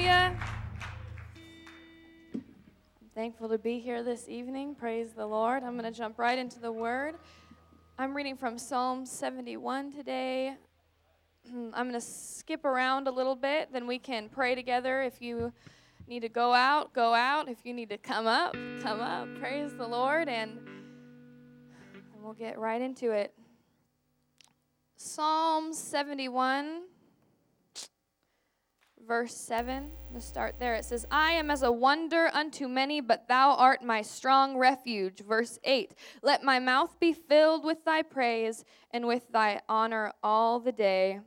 Hallelujah. I'm thankful to be here this evening. Praise the Lord. I'm going to jump right into the word. I'm reading from Psalm 71 today. I'm going to skip around a little bit, then we can pray together. If you need to go out, go out. If you need to come up, come up. Praise the Lord. And, and we'll get right into it. Psalm 71 verse 7. Let's start there. It says, I am as a wonder unto many, but thou art my strong refuge. Verse 8. Let my mouth be filled with thy praise and with thy honor all the day.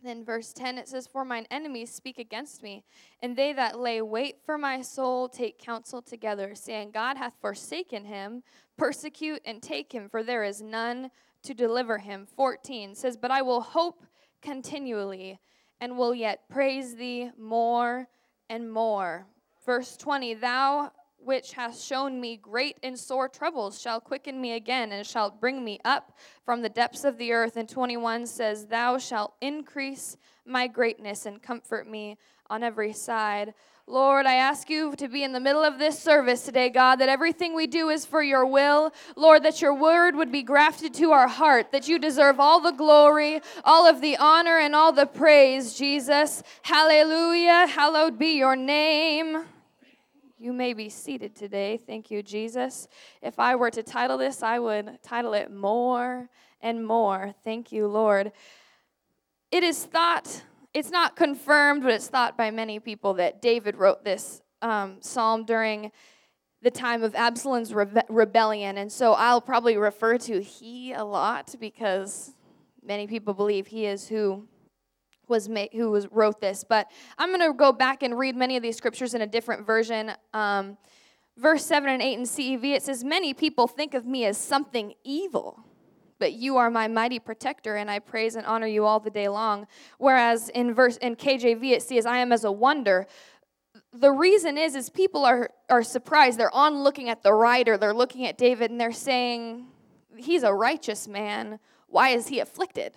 Then, verse 10, it says, For mine enemies speak against me, and they that lay wait for my soul take counsel together, saying, God hath forsaken him. Persecute and take him, for there is none to deliver him. 14 says, But I will hope continually and will yet praise thee more and more. Verse 20 Thou which hast shown me great and sore troubles shall quicken me again and shall bring me up from the depths of the earth. And 21 says, Thou shalt increase my greatness and comfort me on every side. Lord, I ask you to be in the middle of this service today, God, that everything we do is for your will. Lord, that your word would be grafted to our heart, that you deserve all the glory, all of the honor, and all the praise, Jesus. Hallelujah. Hallowed be your name. You may be seated today. Thank you, Jesus. If I were to title this, I would title it More and More. Thank you, Lord. It is thought it's not confirmed, but it's thought by many people that David wrote this um, psalm during the time of Absalom's rebe- rebellion. And so I'll probably refer to he a lot because many people believe he is who was ma- who was wrote this. But I'm going to go back and read many of these scriptures in a different version. Um, verse 7 and 8 in CEV, it says, Many people think of me as something evil but you are my mighty protector, and I praise and honor you all the day long. Whereas in verse in KJV it says, I am as a wonder. The reason is is people are are surprised. They're on looking at the writer, they're looking at David, and they're saying, He's a righteous man. Why is he afflicted?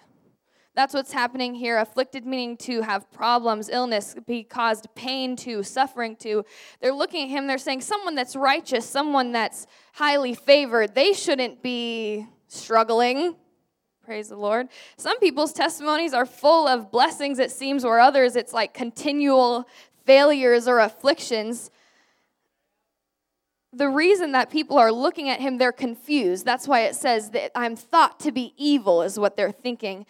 That's what's happening here. Afflicted meaning to have problems, illness, be caused pain to, suffering to. They're looking at him, they're saying, someone that's righteous, someone that's highly favored, they shouldn't be struggling. Praise the Lord. Some people's testimonies are full of blessings, it seems, or others it's like continual failures or afflictions. The reason that people are looking at him, they're confused. That's why it says that I'm thought to be evil, is what they're thinking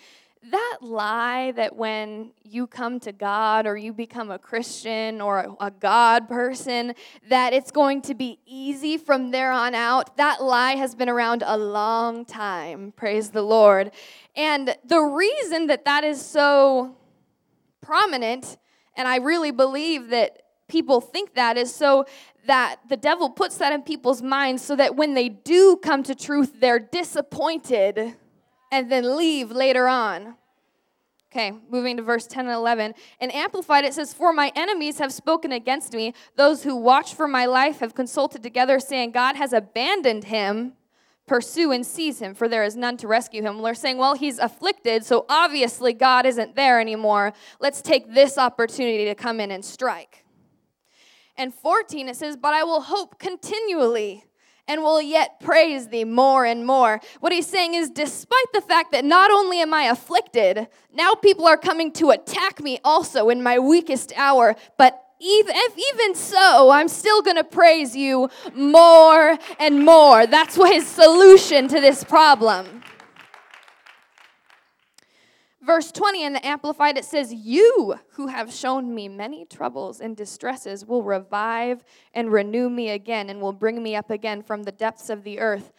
that lie that when you come to God or you become a Christian or a, God person, that it's going to be easy from there on out, that lie has been around a long time. Praise the Lord. And the reason that that is so prominent, and I really believe that people think that, is so that the devil puts that in people's minds so that when they do come to truth, they're disappointed and then leave later on. Okay, moving to verse 10 and 11. And Amplified, it says, For my enemies have spoken against me. Those who watch for my life have consulted together, saying, God has abandoned him. Pursue and seize him, for there is none to rescue him. They're saying, Well, he's afflicted, so obviously God isn't there anymore. Let's take this opportunity to come in and strike. And 14, it says, But I will hope continually and will yet praise thee more and more. What he's saying is, despite the fact that not only am I afflicted, now people are coming to attack me also in my weakest hour, but even, even so, I'm still going to praise you more and more. That's what his solution to this problem. Verse 20 in the Amplified, it says, You who have shown me many troubles and distresses will revive and renew me again and will bring me up again from the depths of the earth.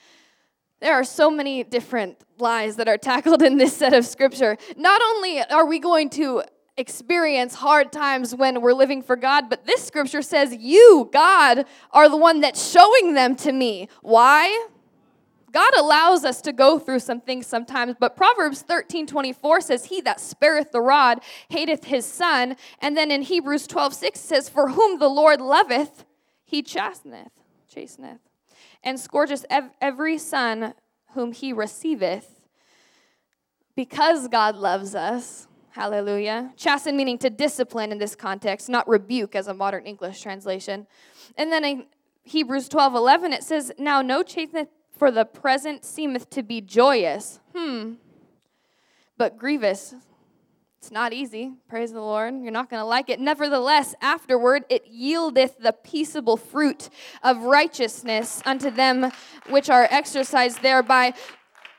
There are so many different lies that are tackled in this set of scripture. Not only are we going to experience hard times when we're living for God, but this scripture says, You, God, are the one that's showing them to me. Why? God allows us to go through some things sometimes, but Proverbs 13 24 says, He that spareth the rod hateth his son. And then in Hebrews 12 6 says, For whom the Lord loveth, he chasteneth, chasteneth, and scourgeth every son whom he receiveth. Because God loves us, Hallelujah. Chasten meaning to discipline in this context, not rebuke as a modern English translation. And then in Hebrews 12 11, it says, Now no chasteneth for the present seemeth to be joyous. Hmm. But grievous. It's not easy. Praise the Lord. You're not going to like it. Nevertheless, afterward it yieldeth the peaceable fruit of righteousness unto them which are exercised thereby.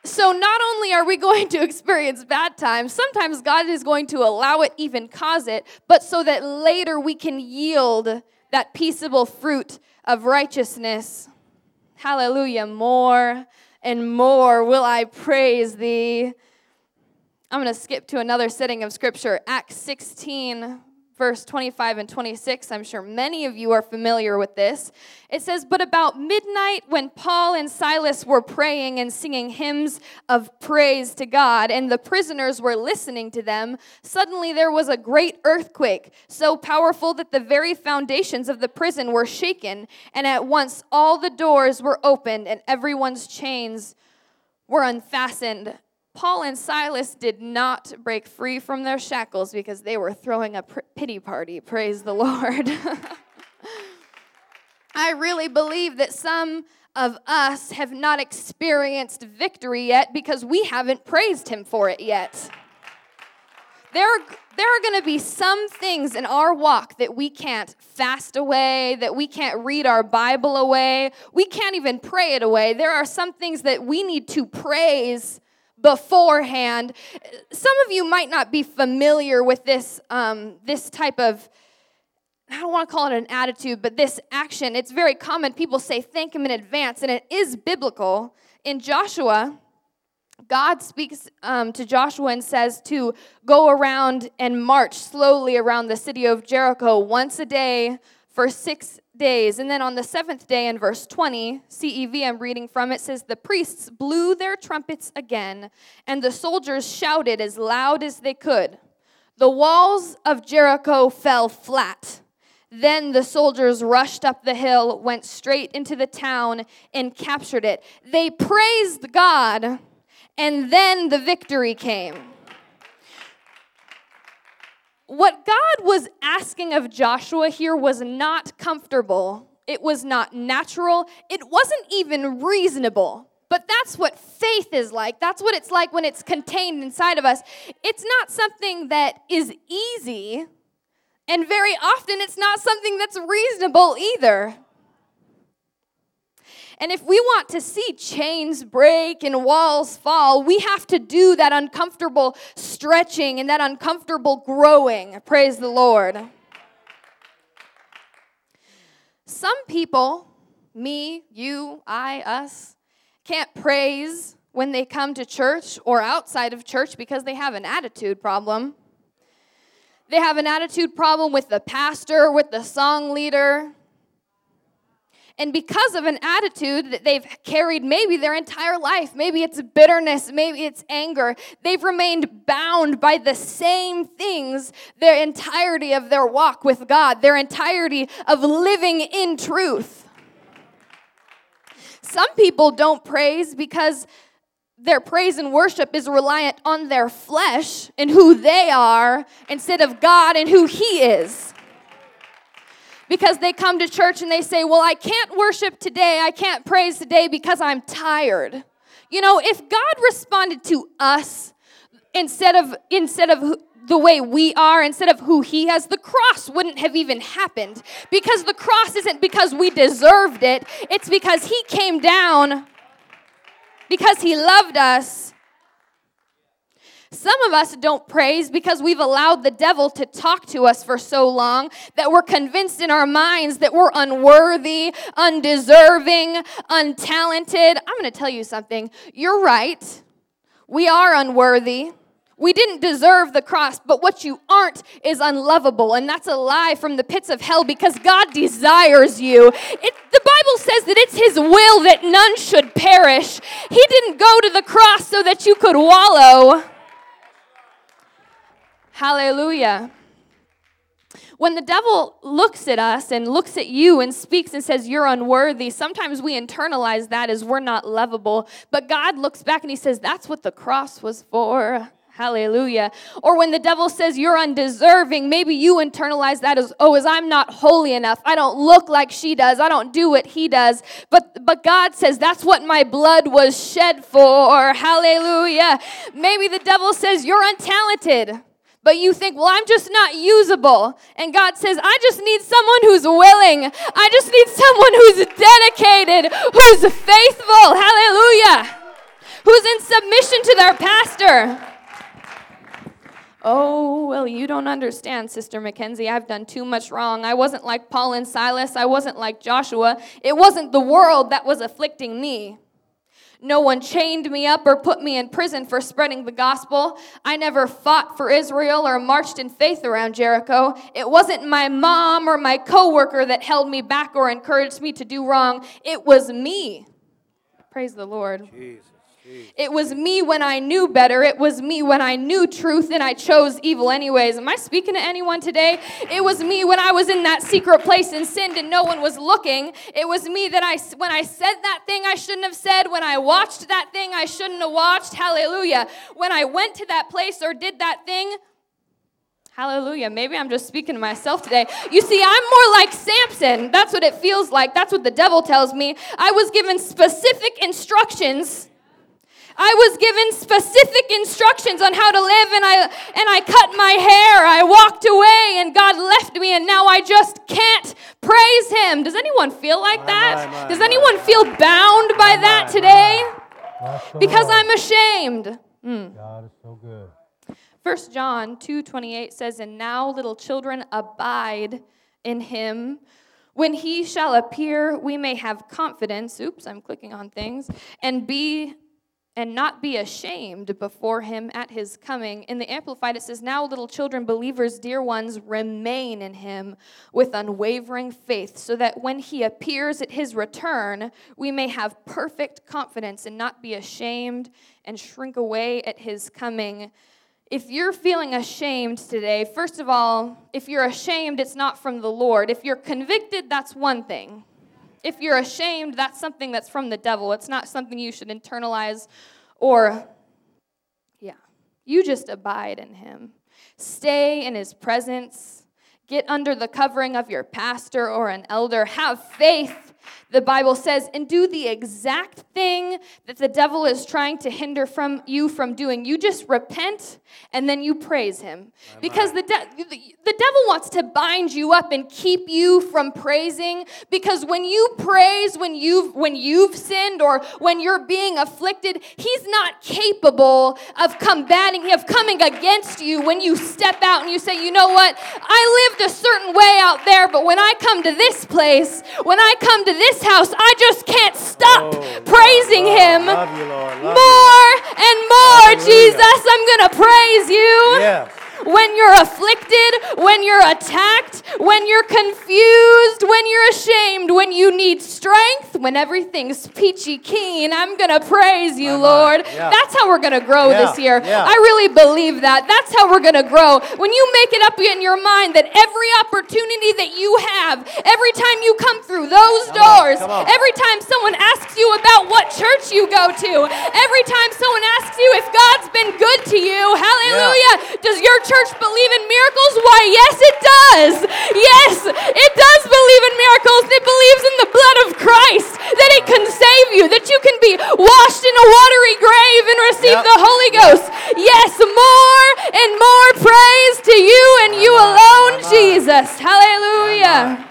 So, not only are we going to experience bad times, sometimes God is going to allow it, even cause it, but so that later we can yield that peaceable fruit of righteousness. Hallelujah. More and more will I praise thee. I'm going to skip to another setting of scripture, Acts 16, verse 25 and 26. I'm sure many of you are familiar with this. It says, But about midnight, when Paul and Silas were praying and singing hymns of praise to God, and the prisoners were listening to them, suddenly there was a great earthquake, so powerful that the very foundations of the prison were shaken, and at once all the doors were opened, and everyone's chains were unfastened. Paul and Silas did not break free from their shackles because they were throwing a pity party. Praise the Lord. I really believe that some of us have not experienced victory yet because we haven't praised Him for it yet. There, there are going to be some things in our walk that we can't fast away, that we can't read our Bible away, we can't even pray it away. There are some things that we need to praise beforehand. Some of you might not be familiar with this, um, this type of, I don't want to call it an attitude, but this action. It's very common. People say thank Him in advance, and it is biblical. In Joshua, God speaks um, to Joshua and says to go around and march slowly around the city of Jericho once a day for six days. And then on the seventh day, in verse 20, CEV, I'm reading from it, says, The priests blew their trumpets again, and the soldiers shouted as loud as they could. The walls of Jericho fell flat. Then the soldiers rushed up the hill, went straight into the town, and captured it. They praised God, and then the victory came what God was asking of Joshua here was not comfortable. It was not natural. It wasn't even reasonable. But that's what faith is like. That's what it's like when it's contained inside of us. It's not something that is easy, and very often it's not something that's reasonable either. And if we want to see chains break and walls fall, we have to do that uncomfortable stretching and that uncomfortable growing. Praise the Lord. Some people, me, you, I, us, can't praise when they come to church or outside of church because they have an attitude problem. They have an attitude problem with the pastor, with the song leader, and because of an attitude that they've carried maybe their entire life, maybe it's bitterness, maybe it's anger, they've remained bound by the same things their entirety of their walk with God, their entirety of living in truth. Some people don't praise because their praise and worship is reliant on their flesh and who they are instead of God and who He is because they come to church and they say, Well, I can't worship today, I can't praise today because I'm tired. You know, if God responded to us instead of instead of the way we are instead of who he has the cross wouldn't have even happened. Because the cross isn't because we deserved it. It's because he came down because he loved us some of us don't praise because we've allowed the devil to talk to us for so long that we're convinced in our minds that we're unworthy, undeserving, untalented. I'm going to tell you something. You're right. We are unworthy. We didn't deserve the cross, but what you aren't is unlovable. And that's a lie from the pits of hell because God desires you. It, the Bible says that it's His will that none should perish. He didn't go to the cross so that you could wallow. Hallelujah. When the devil looks at us and looks at you and speaks and says, You're unworthy, sometimes we internalize that as we're not lovable. But God looks back and He says, That's what the cross was for. Hallelujah. Or when the devil says you're undeserving, maybe you internalize that as, oh, as I'm not holy enough. I don't look like she does. I don't do what he does. But but God says that's what my blood was shed for. Hallelujah. Maybe the devil says you're untalented. But you think, well, I'm just not usable. And God says, I just need someone who's willing. I just need someone who's dedicated, who's faithful. Hallelujah. Who's in submission to their pastor. Oh, well, you don't understand, Sister Mackenzie. I've done too much wrong. I wasn't like Paul and Silas. I wasn't like Joshua. It wasn't the world that was afflicting me. No one chained me up or put me in prison for spreading the gospel. I never fought for Israel or marched in faith around Jericho. It wasn't my mom or my coworker that held me back or encouraged me to do wrong. It was me. Praise the Lord. Jesus. Mm. It was me when I knew better. It was me when I knew truth and I chose evil anyways. Am I speaking to anyone today? It was me when I was in that secret place and sinned and no one was looking. It was me that I when I said that thing I shouldn't have said, when I watched that thing I shouldn't have watched. Hallelujah. When I went to that place or did that thing, Hallelujah. Maybe I'm just speaking to myself today. You see, I'm more like Samson. That's what it feels like. That's what the devil tells me. I was given specific instructions I was given specific instructions on how to live and I and I cut my hair. I walked away and God left me and now I just can't praise him. Does anyone feel like that? Does anyone feel bound by that today? Because I'm ashamed. Mm. God is so good. 1 John 2:28 says, "And now little children abide in him." When he shall appear, we may have confidence. Oops, I'm clicking on things. And be and not be ashamed before him at his coming. In the Amplified, it says, Now, little children, believers, dear ones, remain in him with unwavering faith, so that when he appears at his return, we may have perfect confidence and not be ashamed and shrink away at his coming. If you're feeling ashamed today, first of all, if you're ashamed, it's not from the Lord. If you're convicted, that's one thing if you're ashamed, that's something that's from the devil. It's not something you should internalize or, yeah, you just abide in him. Stay in his presence. Get under the covering of your pastor or an elder. Have faith the Bible says, and do the exact thing that the devil is trying to hinder from you from doing. You just repent and then you praise him. Because the, de- the devil wants to bind you up and keep you from praising. Because when you praise, when you've when you've sinned or when you're being afflicted, he's not capable of combating, of coming against you when you step out and you say, you know what? I lived a certain way out there, but when I come to this place, when I come to this house, I just can't stop oh, praising Lord, Him you, more and more. Hallelujah. Jesus, I'm going to praise you. Yes when you're afflicted, when you're attacked, when you're confused, when you're ashamed, when you need strength, when everything's peachy keen, I'm going to praise you, Lord. Yeah. That's how we're going to grow yeah. this year. Yeah. I really believe that. That's how we're going to grow. When you make it up in your mind that every opportunity that you have, every time you come through those come doors, on, on. every time someone asks you about what church you go to, every time someone asks you if God's been good to you, hallelujah, does your church church believe in miracles? Why, yes, it does. Yes, it does believe in miracles. It believes in the blood of Christ, that it can save you, that you can be washed in a watery grave and receive yep. the Holy Ghost. Yes, more and more praise to you and you alone, Jesus. Hallelujah.